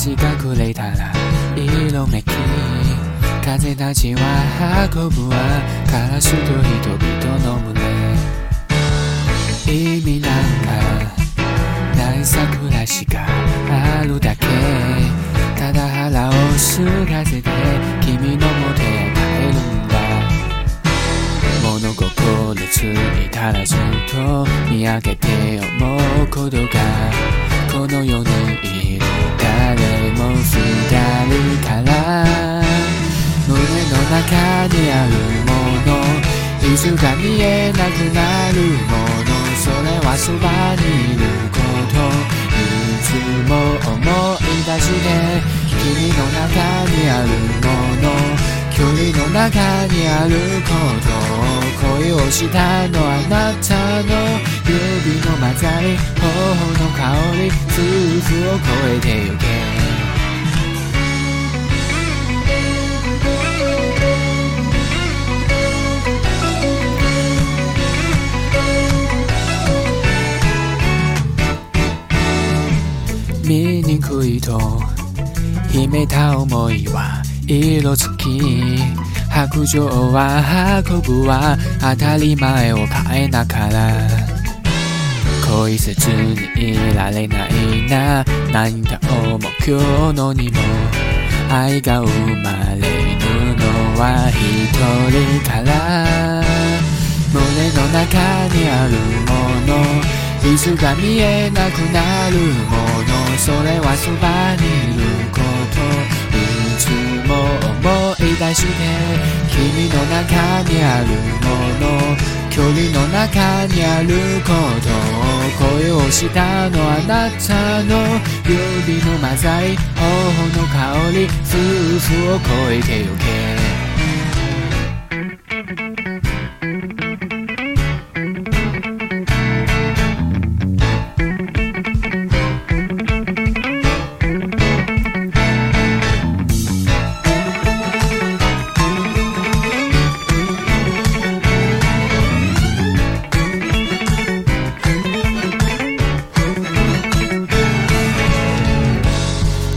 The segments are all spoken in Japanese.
街が暮れたら色めき。風たちは運ぶわ。カラスと人々の胸。意味なんかない桜しかあるだけ。ただ腹をすかせて君のもとへ帰るんだ。物心ついたらずっと見上げて思うことがこの世にいる。中にあるもの。いつか見えなくなるもの。それはそばにいること。いつも思い出して。君の中にあるもの。距離の中にあること。恋をしたのあなたの。指の混ざり。頬の香り。夫婦を超えてゆけ。醜いと秘めた思いは色づき白状は運ぶは当たり前を変えながら恋せずにいられないななんだ思う今日のにも愛が生まれるのは一人から胸の中にあるものいつか見えなくなるものそれはそばにいることいつも思い出して君の中にあるもの距離の中にあること。恋をしたのあなたの指の混ざり頬の香り夫婦を超えてゆけ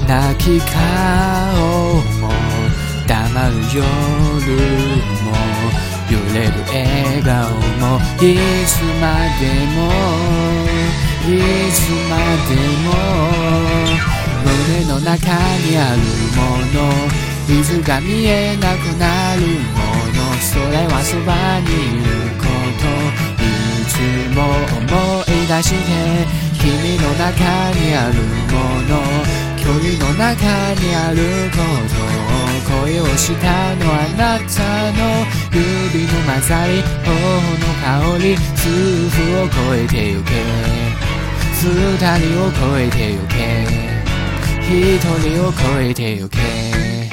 泣き顔も黙る夜も揺れる笑顔もいつまでもいつまでも胸の中にあるものいつか見えなくなるものそれはそばにいることいつも思い出して君の中にあるもの。鳥の中にあること恋をしたのあなたの指の混ざり頬の香り夫婦を超えてゆけ。二人を超えてゆけ。一人を超えてゆけ。